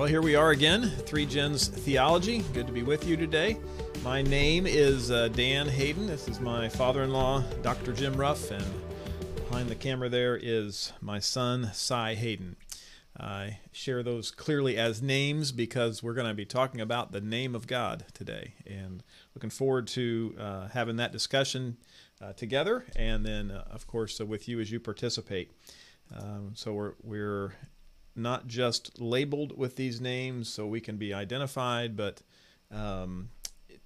Well, here we are again, Three Gens Theology. Good to be with you today. My name is uh, Dan Hayden. This is my father in law, Dr. Jim Ruff, and behind the camera there is my son, Cy Hayden. I share those clearly as names because we're going to be talking about the name of God today. And looking forward to uh, having that discussion uh, together and then, uh, of course, uh, with you as you participate. Um, so we're, we're not just labeled with these names so we can be identified, but um,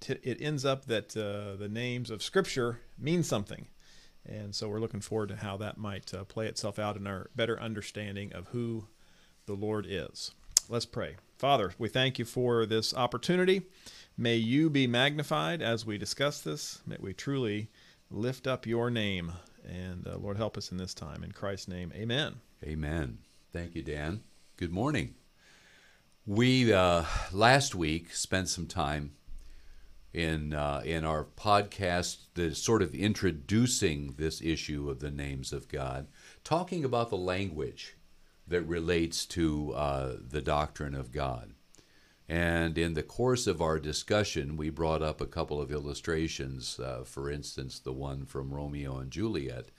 it, it, ends up that uh, the names of Scripture mean something. And so we're looking forward to how that might uh, play itself out in our better understanding of who the Lord is. Let's pray. Father, we thank you for this opportunity. May you be magnified as we discuss this. May we truly lift up your name. And uh, Lord, help us in this time. In Christ's name, amen. Amen. Thank you, Dan. Good morning. We uh, last week spent some time in uh, in our podcast, the sort of introducing this issue of the names of God, talking about the language that relates to uh, the doctrine of God. And in the course of our discussion, we brought up a couple of illustrations. Uh, for instance, the one from Romeo and Juliet,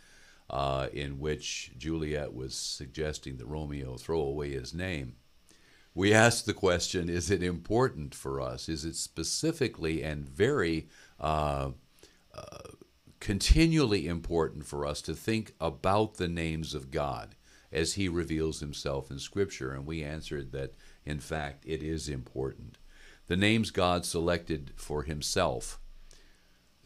uh, in which Juliet was suggesting that Romeo throw away his name. We asked the question is it important for us? Is it specifically and very uh, uh, continually important for us to think about the names of God as He reveals Himself in Scripture? And we answered that, in fact, it is important. The names God selected for Himself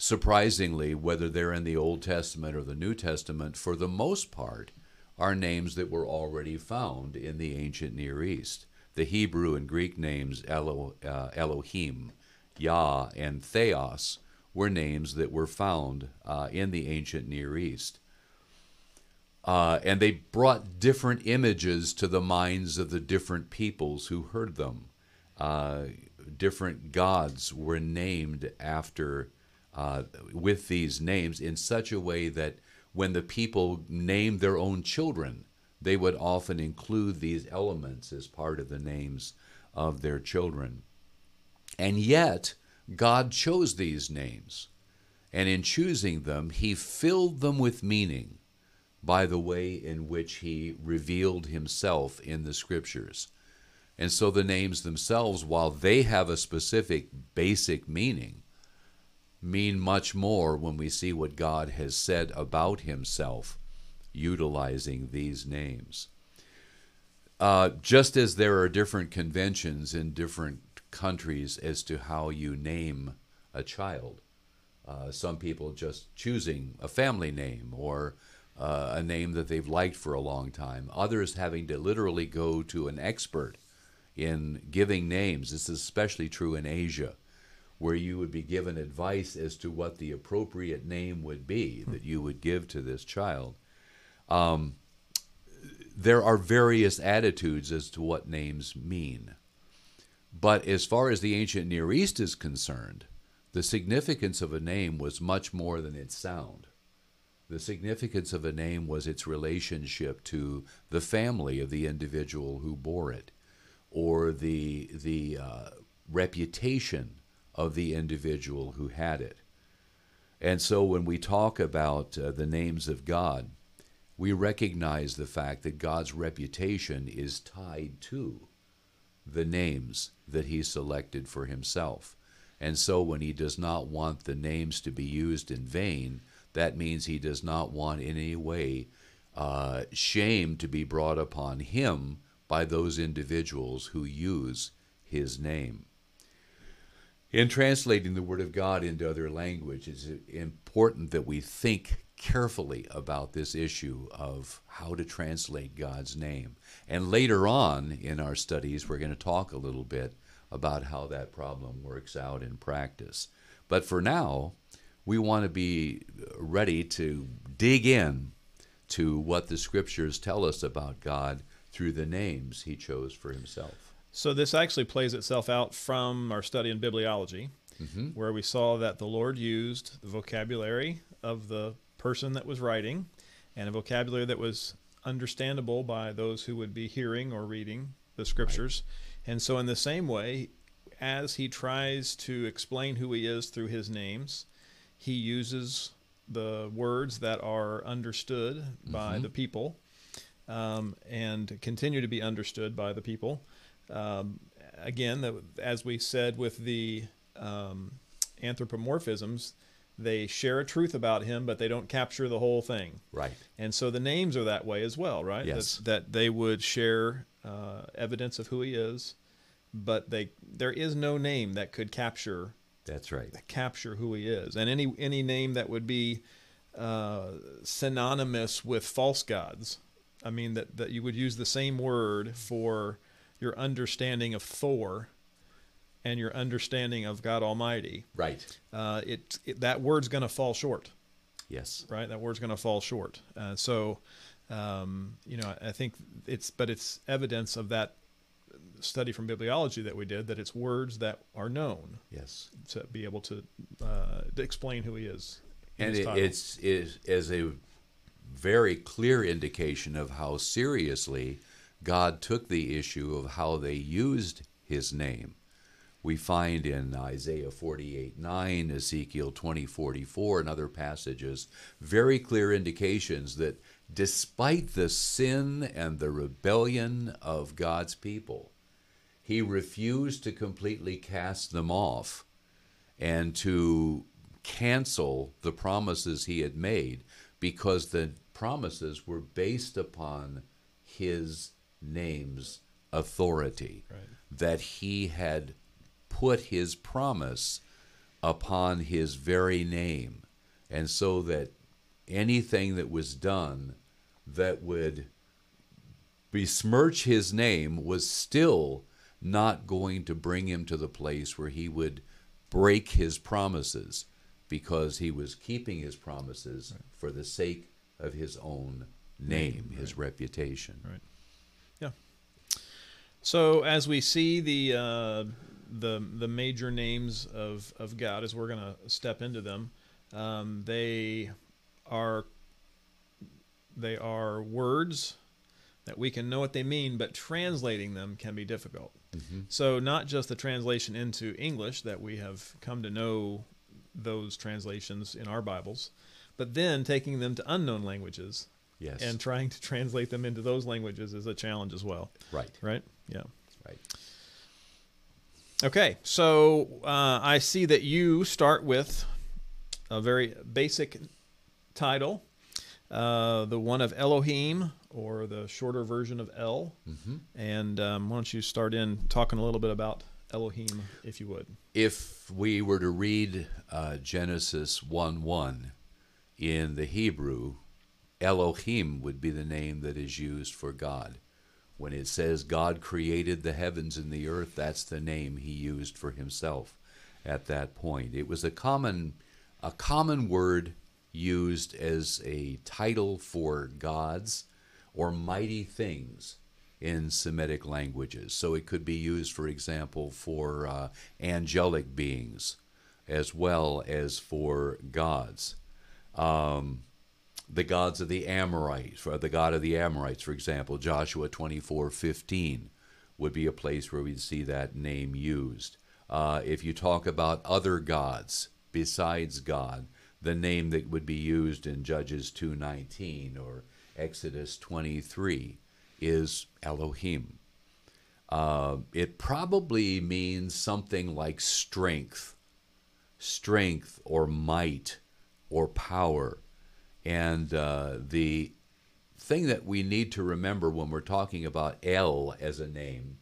surprisingly, whether they're in the Old Testament or the New Testament, for the most part, are names that were already found in the ancient Near East. The Hebrew and Greek names Elo, uh, Elohim, Yah, and Theos were names that were found uh, in the ancient Near East. Uh, and they brought different images to the minds of the different peoples who heard them. Uh, different gods were named after uh, with these names in such a way that when the people named their own children, they would often include these elements as part of the names of their children. And yet, God chose these names. And in choosing them, He filled them with meaning by the way in which He revealed Himself in the Scriptures. And so the names themselves, while they have a specific basic meaning, mean much more when we see what God has said about himself utilizing these names. Uh, just as there are different conventions in different countries as to how you name a child, uh, some people just choosing a family name or uh, a name that they've liked for a long time, others having to literally go to an expert in giving names. This is especially true in Asia where you would be given advice as to what the appropriate name would be that you would give to this child. Um, there are various attitudes as to what names mean. But as far as the ancient Near East is concerned, the significance of a name was much more than its sound. The significance of a name was its relationship to the family of the individual who bore it, or the, the uh, reputation of the individual who had it. And so when we talk about uh, the names of God, we recognize the fact that God's reputation is tied to the names that he selected for himself. And so when he does not want the names to be used in vain, that means he does not want in any way uh, shame to be brought upon him by those individuals who use his name. In translating the Word of God into other languages, it's important that we think carefully about this issue of how to translate God's name. And later on in our studies, we're going to talk a little bit about how that problem works out in practice. But for now, we want to be ready to dig in to what the scriptures tell us about God through the names he chose for himself. So this actually plays itself out from our study in bibliology, mm-hmm. where we saw that the Lord used the vocabulary of the person that was writing and a vocabulary that was understandable by those who would be hearing or reading the scriptures. And so, in the same way, as he tries to explain who he is through his names, he uses the words that are understood by Mm-hmm. the people um, and continue to be understood by the people. Um, again, the, as we said with the um, anthropomorphisms, they share a truth about him, but they don't capture the whole thing. Right. And so the names are that way as well, right? Yes. That, that they would share uh, evidence of who he is, but they there is no name that could capture That's right. capture who he is, and any any name that would be uh, synonymous with false gods. I mean that that you would use the same word for your understanding of Thor and your understanding of God Almighty. Right. Uh, it, it that word's going to fall short Yes. right? That word's going to fall short. Uh, so, um, you know, I think it's, but it's evidence of that study from bibliology that we did that it's words that are known Yes. to be able to, uh, to explain who he is. and it, it's is as a very clear indication of how seriously God took the issue of how they used His name. We find in Isaiah 48 9, Ezekiel 20 44, and other passages very clear indications that despite the sin and the rebellion of God's people, He refused to completely cast them off and to cancel the promises he had made because the promises were based upon his name's authority. Right. That he had put his promise upon his very name. And so that anything that was done that would besmirch his name was still not going to bring him to the place where he would break his promises because he was keeping his promises for the sake of his own name, his reputation. Right. So as we see the uh, the the major names of of God, as we're going to step into them, um, they are they are words that we can know what they mean, but translating them can be difficult. So not just the translation into English that we have come to know those translations in our Bibles, but then taking them to unknown languages Yes. and trying to translate them into those languages is a challenge as well. right. Right? Yeah. Right. Okay, so uh, I see that you start with a very basic title, uh, the one of Elohim, or the shorter version of El. Mm-hmm. And um, why don't you start in talking a little bit about Elohim, if you would? If we were to read uh, Genesis 1 1 in the Hebrew, Elohim would be the name that is used for God. When it says God created the heavens and the earth, that's the name he used for himself at that point. It was a common, a common word used as a title for gods or mighty things in Semitic languages. So it could be used, for example, for uh, angelic beings as well as for gods. Um, the gods of the Amorites, the god of the Amorites, for example, Joshua 24 15 would be a place where we'd see that name used. Uh, if you talk about other gods besides God, the name that would be used in Judges 2:19 or Exodus 23 is Elohim. Uh, it probably means something like strength, strength or might or power. And uh, the thing that we need to remember when we're talking about El as a name,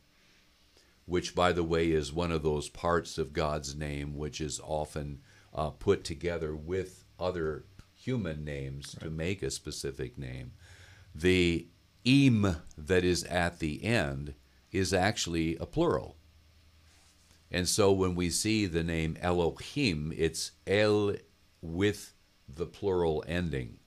which, by the way, is one of those parts of God's name which is often uh, put together with other human names to make a specific name, the im that is at the end is actually a plural. And so when we see the name Elohim, it's El with the plural ending.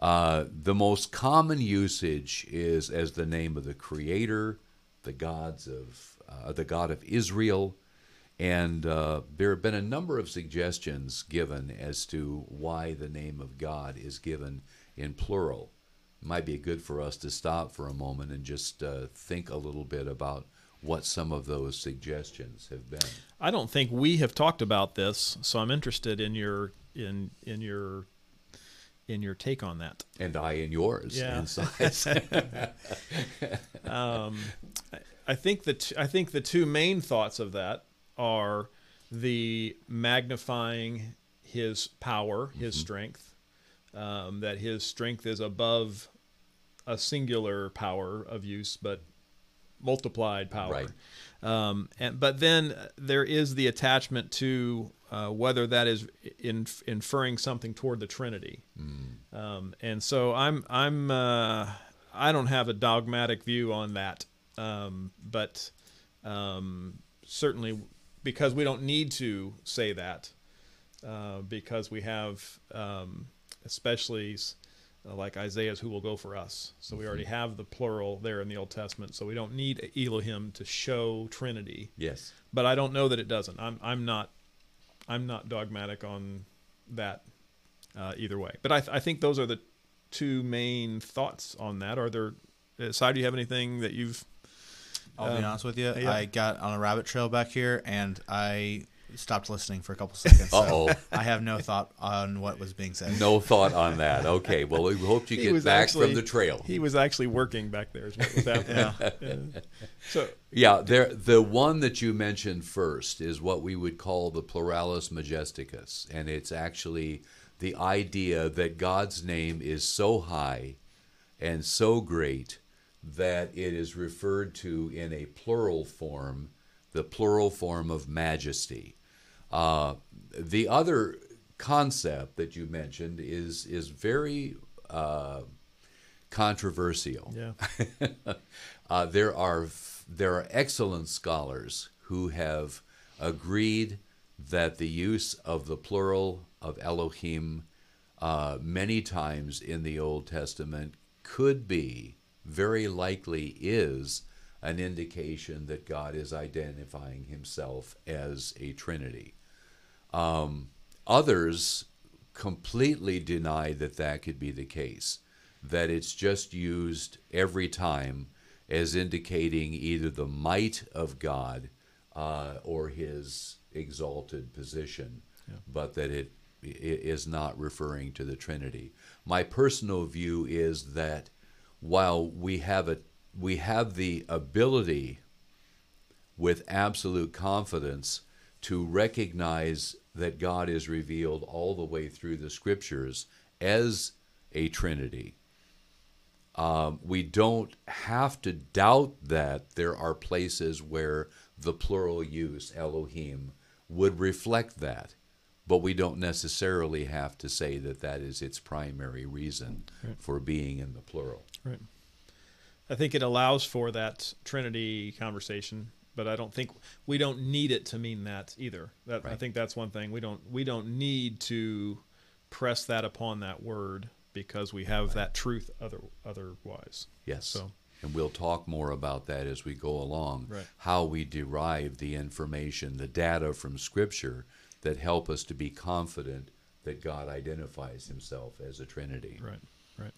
Uh, the most common usage is as the name of the Creator, the gods of uh, the God of Israel, and uh, there have been a number of suggestions given as to why the name of God is given in plural. might be good for us to stop for a moment and just uh, think a little bit about what some of those suggestions have been. I don't think we have talked about this, so I'm interested in your in in your in your take on that. And I in yours. Yeah. Um, I- think the I think the two main thoughts of that are the magnifying his power, his strength, um, that his strength is above a singular power of use, but multiplied power. Right. Um, and but then there is the attachment to uh, whether that is in, inferring something toward the Trinity. Um, and so I'm I'm uh, I don't have a dogmatic view on that, um, but um, certainly because we don't need to say that, uh, because we have um, especially uh, like Isaiah's "Who will go for us." So we already have the plural there in the Old Testament, so we don't need Elohim to show Trinity. yes. But I don't know that it doesn't. I'm I'm not I'm not dogmatic on that uh, either way. But I, th- I think those are the two main thoughts on that. Are there? Uh, Si, do you have anything that you've? I'll be Um, honest with you. yeah. I got on a rabbit trail back here, and I stopped listening for a couple seconds. so Uh-oh. I have no thought on what was being said. No thought on that. Okay. Well, we hope you He get back actually- from the trail. He was actually working back there. Is what was happening. Yeah. Uh, so Yeah, there. The one that you mentioned first is what we would call the pluralis majesticus, and it's actually the idea that God's name is so high and so great that it is referred to in a plural form, the plural form of majesty. Uh, the other concept that you mentioned is is very uh, controversial. yeah, Uh, there are there are excellent scholars who have agreed that the use of the plural of Elohim uh, many times in the Old Testament could be, very likely is, an indication that God is identifying himself as a Trinity. Um, others completely deny that that could be the case, that it's just used every time as indicating either the might of God uh, or his exalted position, but that it, it is not referring to the Trinity. My personal view is that while we have a we have the ability with absolute confidence to recognize that God is revealed all the way through the scriptures as a Trinity. Um, we don't have to doubt that there are places where the plural use, Elohim, would reflect that, but we don't necessarily have to say that that is its primary reason Right. for being in the plural. right. I think it allows for that Trinity conversation, but I don't think we don't need it to mean that either. That I think that's one thing we don't we don't need to press that upon that word because we have that truth other otherwise. Yes. So And we'll talk more about that as we go along. Right. How we derive the information, the data from Scripture that help us to be confident that God identifies himself as a Trinity. Right, right.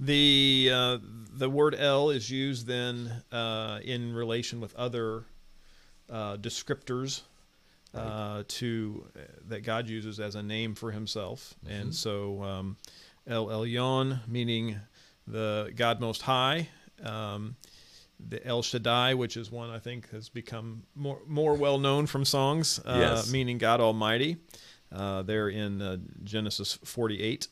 The uh, the word El is used then uh, in relation with other uh, descriptors uh, to that God uses as a name for Himself, and so um, El Elyon meaning the God Most High. Um, the El Shaddai, which is one I think has become more more well known from songs, uh, Yes. meaning God Almighty. Uh, there in uh, Genesis 48,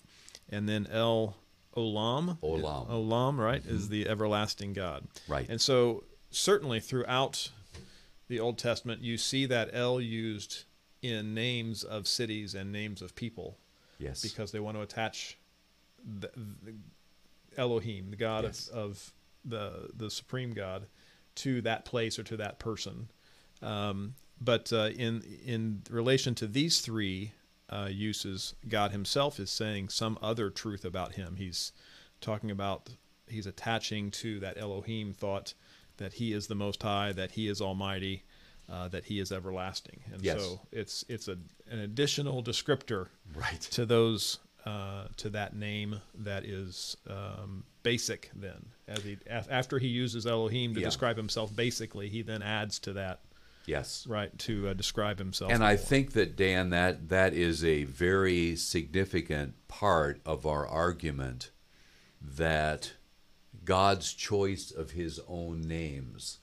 and then El Olam. Olam. Olam, right, is the everlasting God. Right. And so certainly throughout the Old Testament, you see that El used in names of cities and names of people Yes. because they want to attach the, the Elohim, the God Yes. of, of the the supreme God, to that place or to that person. Um, but uh, in in relation to these three uh, uses, God Himself is saying some other truth about Him. He's talking about he's attaching to that Elohim thought that He is the Most High, that He is Almighty, uh, that He is everlasting, and Yes. so it's it's a an additional descriptor right. to those uh, to that name that is um, basic. Then, as he af- after he uses Elohim to Yeah. describe himself basically, he then adds to that Yes. right to uh, describe himself. And I think that Dan, that that is a very significant part of our argument that God's choice of His own names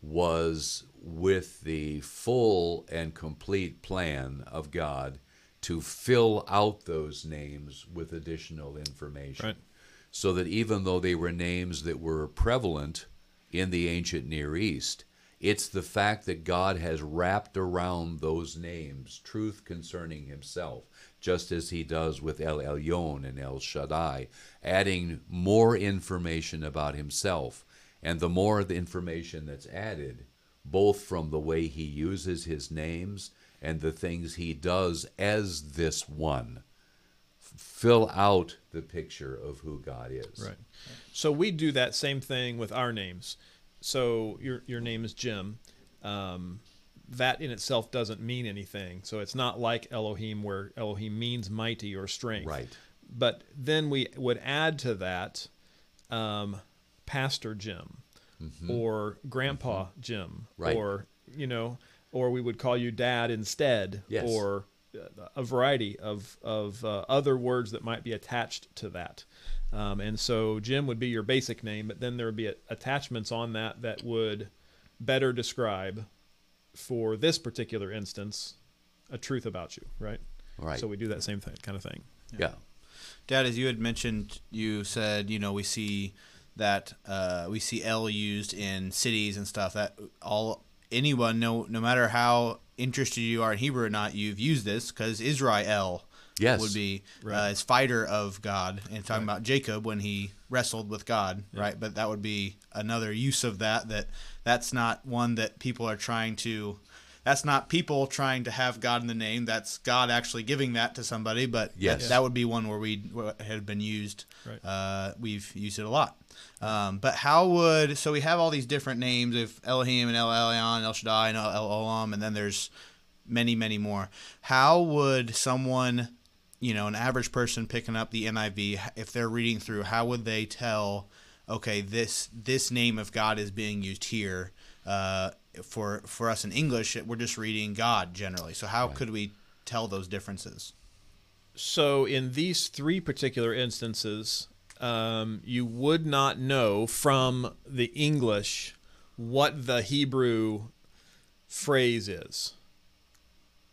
was with the full and complete plan of God to fill out those names with additional information. Right. So that even though they were names that were prevalent in the ancient Near East, it's the fact that God has wrapped around those names truth concerning himself, just as he does with El Elyon and El Shaddai, adding more information about himself. And the more the information that's added, both from the way he uses his names and the things he does as this one, fill out the picture of who God is. Right. So we do that same thing with our names. So your your name is Jim. Um, that in itself doesn't mean anything. So it's not like Elohim, where Elohim means mighty or strength. Right. But then we would add to that um, Pastor Jim or Grandpa Jim Mm-hmm. Right. or you know, or we would call you Dad instead Yes. or a variety of of uh, other words that might be attached to that. Um, and so Jim would be your basic name, but then there would be a- attachments on that that would better describe, for this particular instance, a truth about you, right? Right. So we do that same thing, kind of thing. Yeah. Dad, as you had mentioned, you said you know we see that uh, we see El used in cities and stuff. That all anyone, no no matter how interested you are in Hebrew or not, you've used this because Israel Yes. would be Right. uh, as fighter of God, and talking about Jacob when he wrestled with God, Yeah. right? But that would be another use of that. That that's not one that people are trying to. That's not people trying to have God in the name. That's God actually giving that to somebody. But Yes. that, that would be one where we had been used. Right. Uh, we've used it a lot. Um, but how would so we have all these different names of Elohim and El Elyon, El Shaddai, and El, El Olam, and then there's many, many more. How would someone, you know, an average person picking up the NIV, if they're reading through, how would they tell, okay, this this name of God is being used here? Uh, for for us in English, we're just reading God generally. So how could we tell those differences? So in these three particular instances, um, you would not know from the English what the Hebrew phrase is.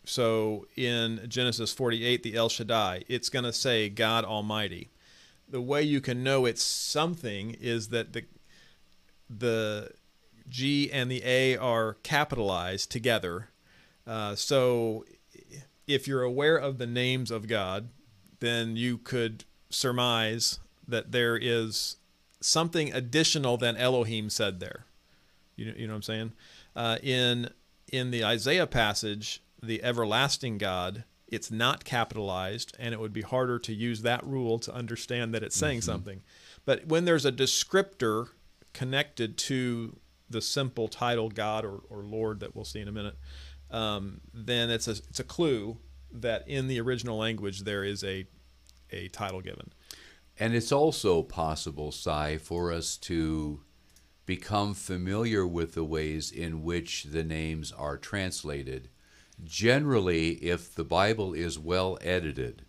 So in Genesis 48, the El Shaddai, it's going to say God Almighty. The way you can know it's something is that the the G and the A are capitalized together. Uh, so if you're aware of the names of God, then you could surmise that there is something additional than Elohim said there. You know, you know what I'm saying? Uh, in in the Isaiah passage, the everlasting God, it's not capitalized, and it would be harder to use that rule to understand that it's saying something. But when there's a descriptor connected to the simple title God or, or Lord that we'll see in a minute, um, then it's a it's a clue that in the original language there is a a title given. And it's also possible, Sai, for us to become familiar with the ways in which the names are translated. Generally, if the Bible is well edited,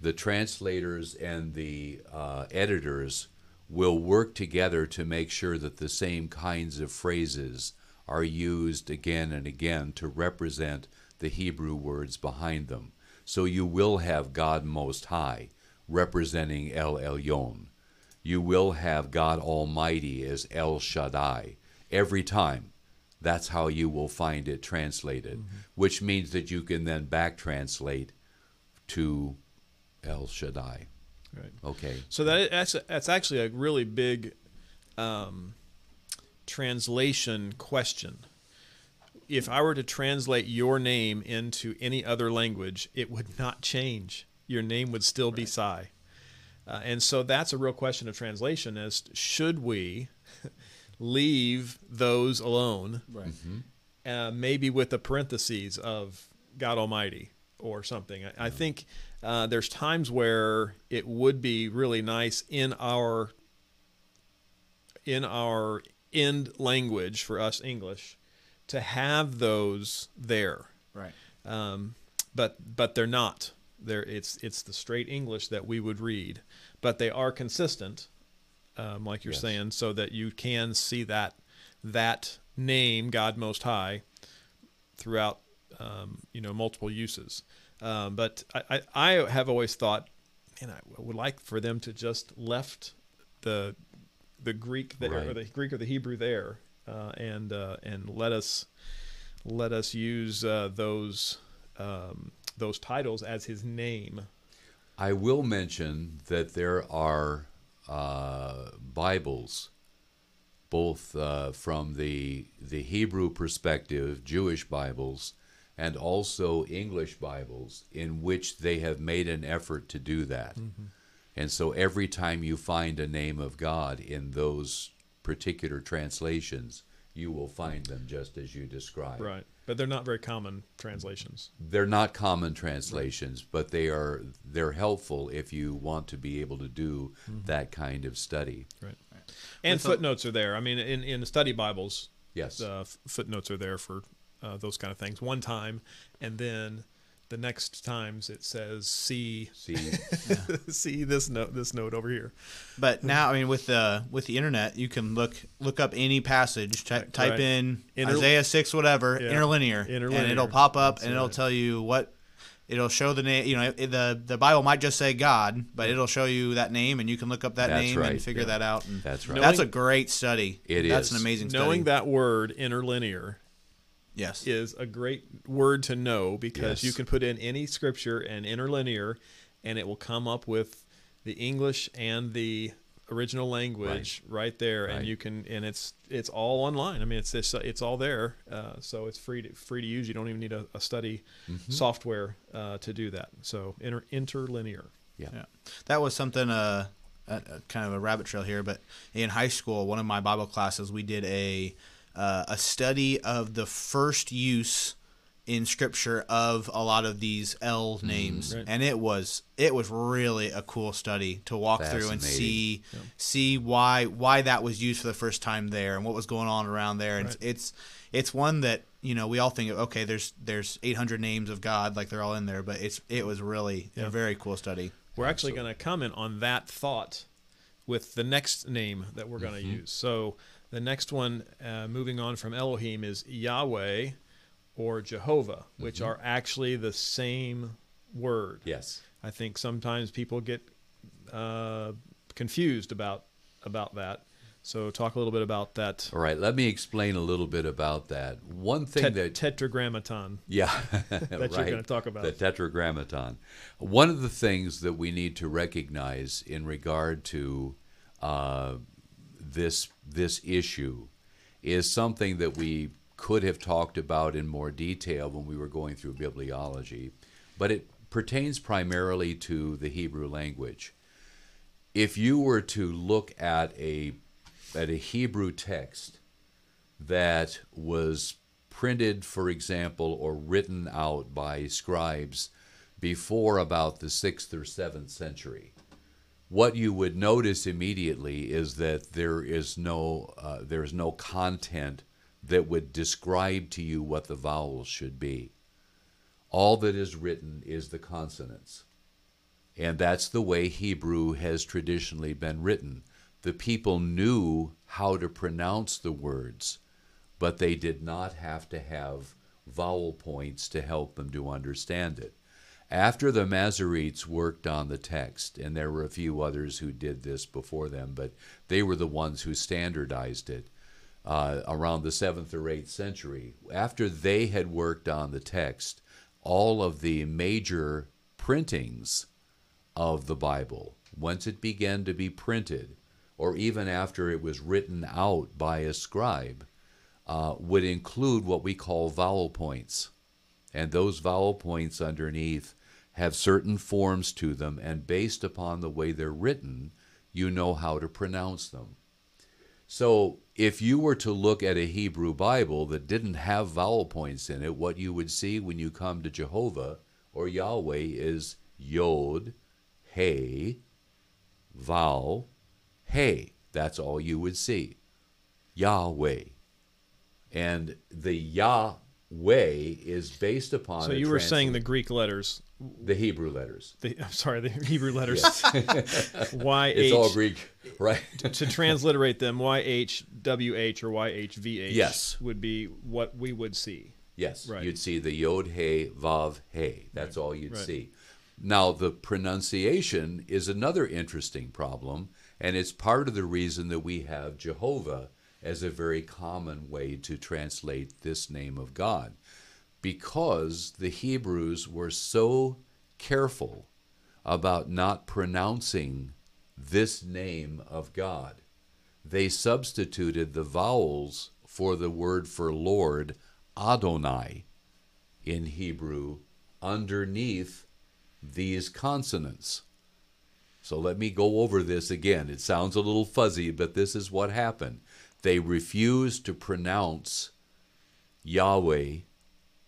the translators and the uh, editors will work together to make sure that the same kinds of phrases are used again and again to represent the Hebrew words behind them. So you will have God Most High representing El Elyon. You will have God Almighty as El Shaddai every time. That's how you will find it translated, which means that you can then back translate to El Shaddai. Right. Okay. So that that's that's actually a really big um, translation question. If I were to translate your name into any other language, it would not change. Your name would still be Sai. Uh, and so that's a real question of translation: is should we leave those alone? Right. uh, maybe with the parentheses of God Almighty, or something. I, I think uh, there's times where it would be really nice in our in our end language for us English to have those there. Right. Um, but but they're not. They're it's it's the straight English that we would read, but they are consistent, um, like you're Yes. saying, so that you can see that that name God Most High throughout um, you know multiple uses. Um, but I, I, I have always thought, man, I would like for them to just left the the Greek there, or the Greek or the Hebrew there, uh, and uh, and let us let us use uh, those um, those titles as His name. I will mention that there are uh, Bibles, both uh, from the the Hebrew perspective, Jewish Bibles, and also English Bibles, in which they have made an effort to do that. And so every time you find a name of God in those particular translations, you will find them just as you describe. Right. But they're not very common translations. They're not common translations, but they are they're helpful if you want to be able to do that kind of study. Right. And With the- footnotes are there. I mean, in, in the study Bibles, Yes. uh, footnotes are there for uh, those kind of things. One time, and then the next times it says see See, see this note this note over here. But now, I mean, with the with the internet, you can look look up any passage, ty- type Right. in Inter- Isaiah six, whatever, Yeah. interlinear, and it'll pop up That's and it'll right. tell you what. It'll show the name. You know, it, the the Bible might just say God, but it'll show you that name, and you can look up that That's name right. and figure Yeah. that out. And That's mm. right. That's a great study. It That's is. an amazing Knowing study. that word interlinear yes, is a great word to know because Yes. you can put in any scripture and interlinear, and it will come up with the English and the original language right, there, Right. and you can and it's it's all online. I mean, it's it's, it's all there, uh, so it's free to free to use. You don't even need a, a study Mm-hmm. software uh, to do that. So inter, interlinear. yeah. Yeah, that was something. Uh, kind of a rabbit trail here, but in high school, one of my Bible classes, we did a uh, a study of the first use in Scripture of a lot of these El names, Right. and it was it was really a cool study to walk through and see see why why that was used for the first time there and what was going on around there. And Right. it's it's one that you know we all think of, okay, there's there's 800 names of God, like they're all in there, but it's it was really Yeah. a very cool study. We're actually going to comment on that thought with the next name that we're going to use. So the next one, uh, moving on from Elohim, is Yahweh or Jehovah, which are actually the same word. Yes. I think sometimes people get uh, confused about about that. So talk a little bit about that All right. Let me explain a little bit about that. One thing tet- that tetragrammaton. Yeah, that right. you're going to talk about. The tetragrammaton. One of the things that we need to recognize in regard to uh, this this issue is something that we could have talked about in more detail when we were going through bibliology, but it pertains primarily to the Hebrew language. If you were to look at a at a Hebrew text that was printed, for example, or written out by scribes before about the sixth or seventh century, what you would notice immediately is that there is no uh, there is no content that would describe to you what the vowels should be. All that is written is the consonants. And that's the way Hebrew has traditionally been written. The people knew how to pronounce the words, but they did not have to have vowel points to help them to understand it. After the Masoretes worked on the text, and there were a few others who did this before them, but they were the ones who standardized it uh, around the seventh or eighth century. After they had worked on the text, all of the major printings of the Bible, once it began to be printed, or even after it was written out by a scribe, uh, would include what we call vowel points. And those vowel points underneath have certain forms to them, and based upon the way they're written, you know how to pronounce them. So, if you were to look at a Hebrew Bible that didn't have vowel points in it, what you would see when you come to Jehovah or Yahweh is Yod, Hey, Vav, Hey. That's all you would see. Yahweh. And the Yahweh is based upon. So you were saying the Greek letters. The Hebrew letters. The, I'm sorry, the Hebrew letters. Y It's all Greek, right? to transliterate them. Y H W H or Y H V H. Yes. would be what we would see. Yes, Right. you'd see the Yod He Vav He. That's all you'd right. see. Now the pronunciation is another interesting problem, and it's part of the reason that we have Jehovah as a very common way to translate this name of God, because the Hebrews were so careful about not pronouncing this name of God. They substituted the vowels for the word for Lord, Adonai, in Hebrew, underneath these consonants. So let me go over this again. It sounds a little fuzzy, but this is what happened. They refused to pronounce Yahweh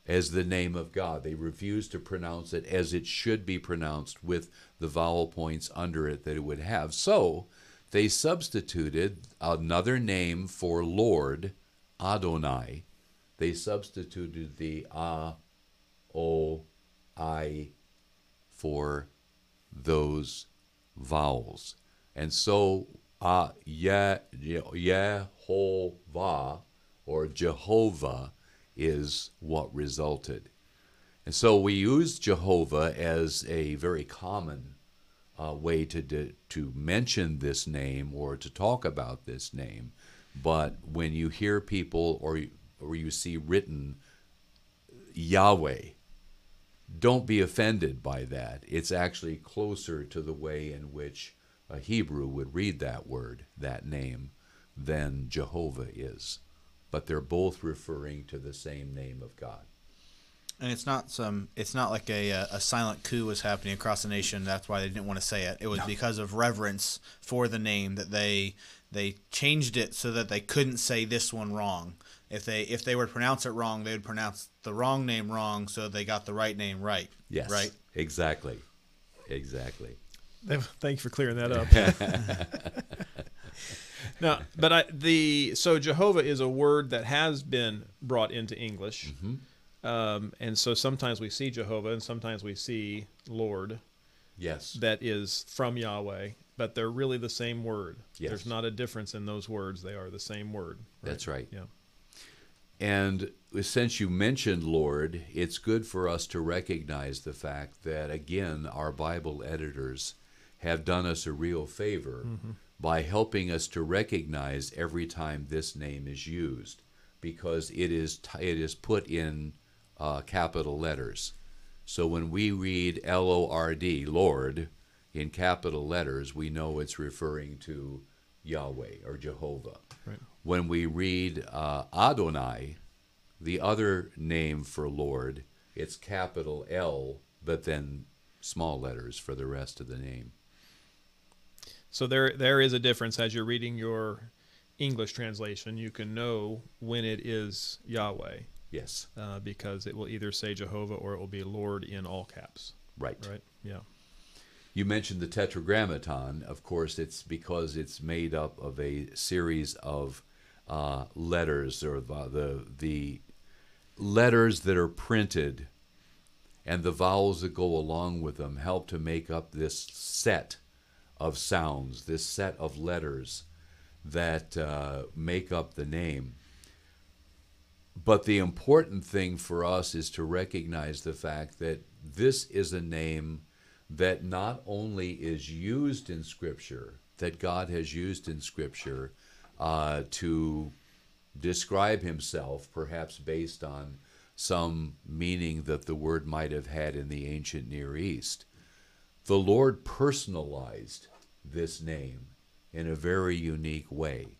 as the name of God. They refused to pronounce it as it should be pronounced with the vowel points under it that it would have. So they substituted another name for Lord, Adonai. They substituted the A, O, I for those vowels. And so uh, Ye- Ye- Yehovah or Jehovah is what resulted. And so we use Jehovah as a very common uh, way to de- to mention this name or to talk about this name. But when you hear people or or you see written Yahweh, don't be offended by that. It's actually closer to the way in which a Hebrew would read that word, that name, than Jehovah is. But they're both referring to the same name of God. And it's not some. It's not like a uh, a silent coup was happening across the nation. That's why they didn't want to say it. It was because of reverence for the name that they they changed it so that they couldn't say this one wrong. If they if they were to pronounce it wrong, they would pronounce the wrong name wrong, so they got the right name right. Yes. Right. Exactly. Exactly. Thank you for clearing that up. no, but I, the so Jehovah is a word that has been brought into English, um, and so sometimes we see Jehovah and sometimes we see Lord Yes. that is from Yahweh, but they're really the same word. Yes. There's not a difference in those words; they are the same word. That's right. Yeah. And since you mentioned Lord, it's good for us to recognize the fact that, again, our Bible editors have done us a real favor by helping us to recognize every time this name is used because it is, it is put in uh, capital letters. So when we read L O R D, Lord, in capital letters, we know it's referring to Yahweh or Jehovah. Right. When we read uh, Adonai, the other name for Lord, it's capital L, but then small letters for the rest of the name. So there there is a difference as you're reading your English translation. You can know when it is Yahweh Yes, uh, because it will either say Jehovah or it will be Lord in all caps. right. Right? Yeah. You mentioned the Tetragrammaton. Of course, it's because it's made up of a series of uh, letters, or the, the the letters that are printed, and the vowels that go along with them help to make up this set of sounds, this set of letters that uh, make up the name. But the important thing for us is to recognize the fact that this is a name that not only is used in Scripture, that God has used in Scripture uh, to describe Himself, perhaps based on some meaning that the word might have had in the ancient Near East. The Lord personalized this name in a very unique way.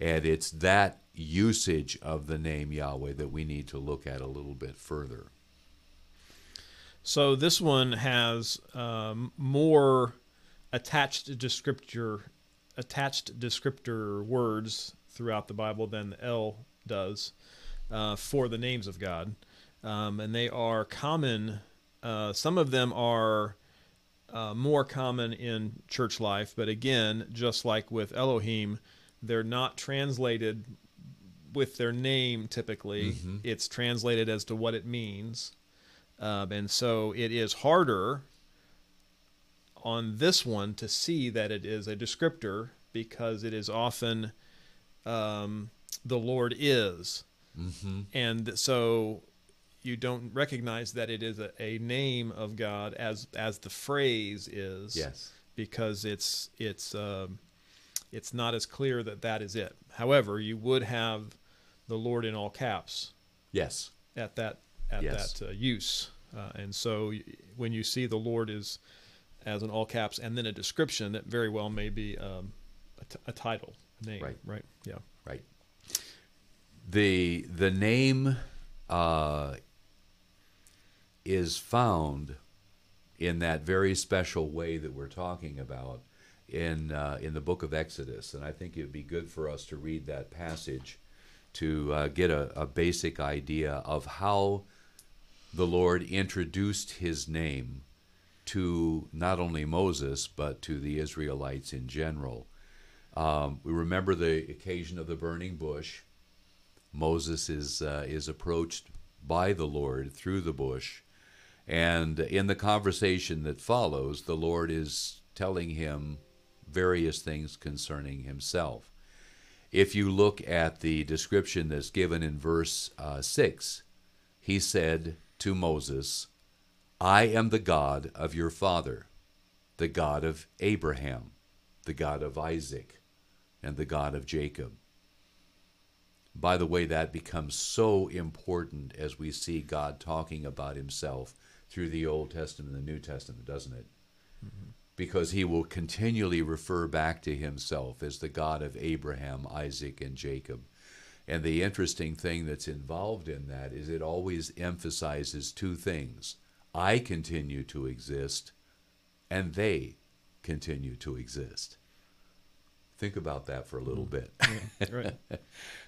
And it's that usage of the name Yahweh that we need to look at a little bit further. So this one has um, more attached descriptor attached descriptor words throughout the Bible than El does uh, for the names of God, um, and they are common Uh, some of them are uh, more common in church life, but again, just like with Elohim, they're not translated with their name typically. Mm-hmm. It's translated as to what it means. Um, and so it is harder on this one to see that it is a descriptor because it is often um, the Lord is. Mm-hmm. And so you don't recognize that it is a, a name of God as as the phrase is Yes. because it's it's um, it's not as clear that that is it. However, you would have the Lord in all caps Yes. at that at Yes. that uh, use, uh, and so when you see the Lord is as an all caps and then a description that very well may be um, a, t- a title, a name, Right. Right. Yeah. Right. The the name uh, is found in that very special way that we're talking about in uh, in the book of Exodus, and I think it would be good for us to read that passage to uh, get a, a basic idea of how the Lord introduced His name to not only Moses but to the Israelites in general. Um, we remember the occasion of the burning bush. Moses is uh, is approached by the Lord through the bush, and in the conversation that follows, the Lord is telling him various things concerning himself. If you look at the description that's given in verse uh, six, he said to Moses, "I am the God of your father, the God of Abraham, the God of Isaac, and the God of Jacob." By the way, that becomes so important as we see God talking about himself through the Old Testament and the New Testament, doesn't it? Because he will continually refer back to himself as the God of Abraham, Isaac, and Jacob. And the interesting thing that's involved in that is it always emphasizes two things I continue to exist, and they continue to exist. Think about that for a little bit. Right.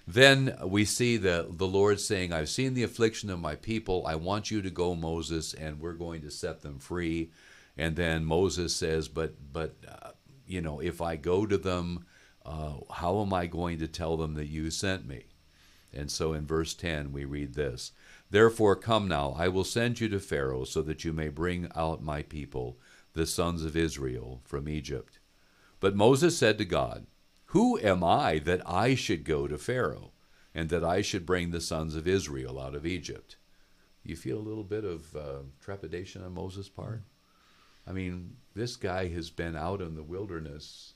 Then we see the, the Lord saying, I've seen the affliction of my people. I want you to go, Moses, and we're going to set them free. And then Moses says, But, but uh, you know, if I go to them, uh, how am I going to tell them that you sent me? And so in verse 10, we read this Therefore, come now, I will send you to Pharaoh, so that you may bring out my people, the sons of Israel, from Egypt. But Moses said to God, Who am I that I should go to Pharaoh, and that I should bring the sons of Israel out of Egypt? You feel a little bit of uh, trepidation on Moses' part? I mean, this guy has been out in the wilderness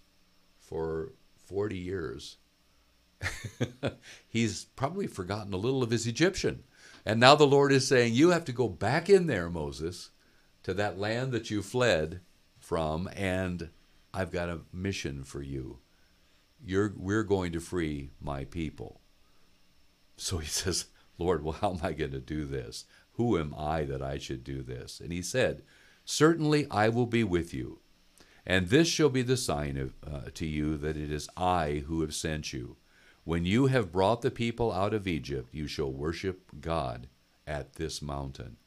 for 40 years. He's probably forgotten a little of his Egyptian. And now the Lord is saying, You have to go back in there, Moses, to that land that you fled from, and I've got a mission for you. You're, we're going to free my people. So he says, Lord, well, how am I going to do this? Who am I that I should do this? And he said, Certainly I will be with you. And this shall be the sign of, uh, to you that it is I who have sent you. When you have brought the people out of Egypt, you shall worship God at this mountain.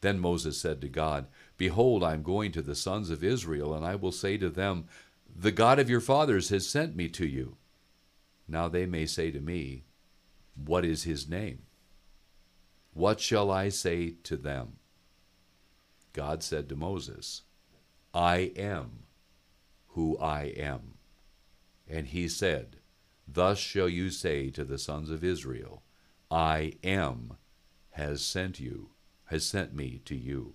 Then Moses said to God, Behold, I am going to the sons of Israel, and I will say to them, The God of your fathers has sent me to you. Now they may say to me, What is his name? What shall I say to them? God said to Moses, I am who I am. And he said, Thus shall you say to the sons of Israel, I am has sent you, has sent me to you.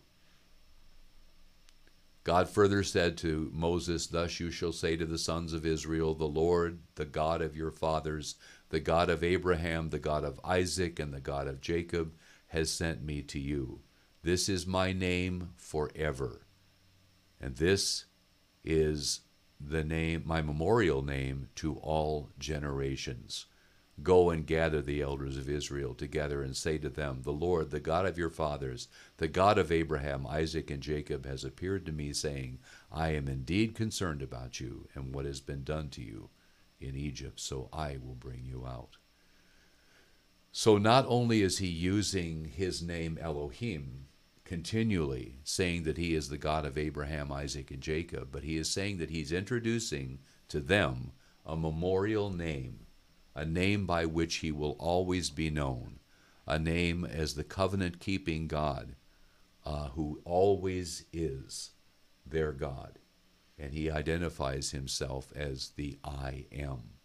God further said to Moses, Thus you shall say to the sons of Israel, The Lord, the God of your fathers, the God of Abraham, the God of Isaac, and the God of Jacob, has sent me to you. This is my name forever. And this is the name, my memorial name to all generations. Go and gather the elders of Israel together and say to them, The Lord, the God of your fathers, the God of Abraham, Isaac, and Jacob, has appeared to me, saying, I am indeed concerned about you and what has been done to you in Egypt, so I will bring you out. So not only is he using his name Elohim continually saying that he is the God of Abraham, Isaac, and Jacob, but he is saying that he's introducing to them a memorial name, a name by which he will always be known, a name as the covenant keeping God uh, who always is their God. And he identifies himself as the I am,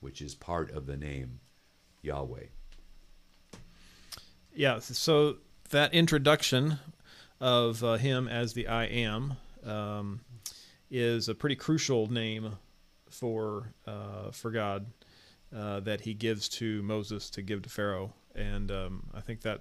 which is part of the name Yahweh. Yeah, so that introduction of uh, him as the I am um, is a pretty crucial name for uh, for God uh, that He gives to Moses to give to Pharaoh, and um, I think that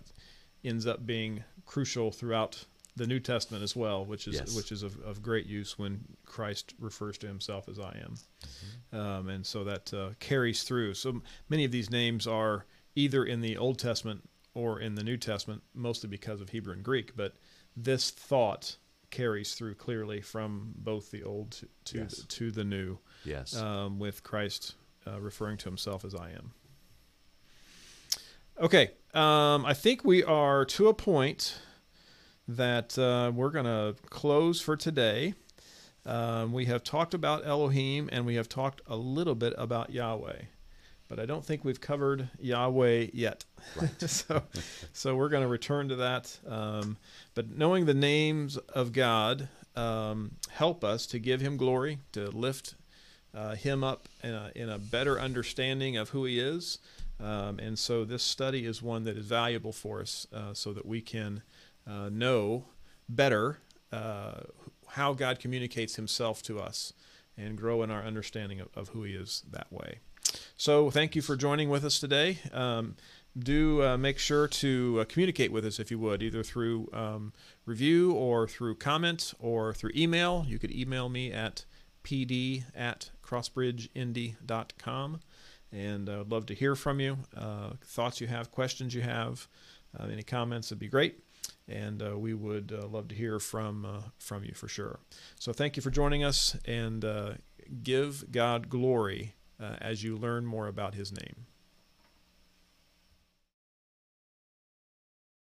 ends up being crucial throughout the New Testament as well, which is Yes. which is of, of great use when Christ refers to Himself as I am, um, and so that uh, carries through. So many of these names are either in the Old Testament or in the New Testament, mostly because of Hebrew and Greek, but this thought carries through clearly from both the Old to to, Yes. the, to the New, Yes. um, with Christ uh, referring to Himself as I am. Okay, um, I think we are to a point that uh, we're going to close for today. Um, we have talked about Elohim and we have talked a little bit about Yahweh, but I don't think we've covered Yahweh yet. so, so we're going to return to that. Um, but knowing the names of God um, help us to give Him glory, to lift uh, Him up in a, in a better understanding of who He is. Um, and so this study is one that is valuable for us uh, so that we can uh, know better uh, how God communicates Himself to us and grow in our understanding of, of who He is that way. So, thank you for joining with us today. Um, do uh, make sure to uh, communicate with us if you would, either through um, review or through comment or through email. You could email me at pd at crossbridgeindy.com. And uh, I'd love to hear from you. Uh, thoughts you have, questions you have, uh, any comments would be great. And uh, we would uh, love to hear from uh, from you for sure. So thank you for joining us, and give God glory as you learn more about His name.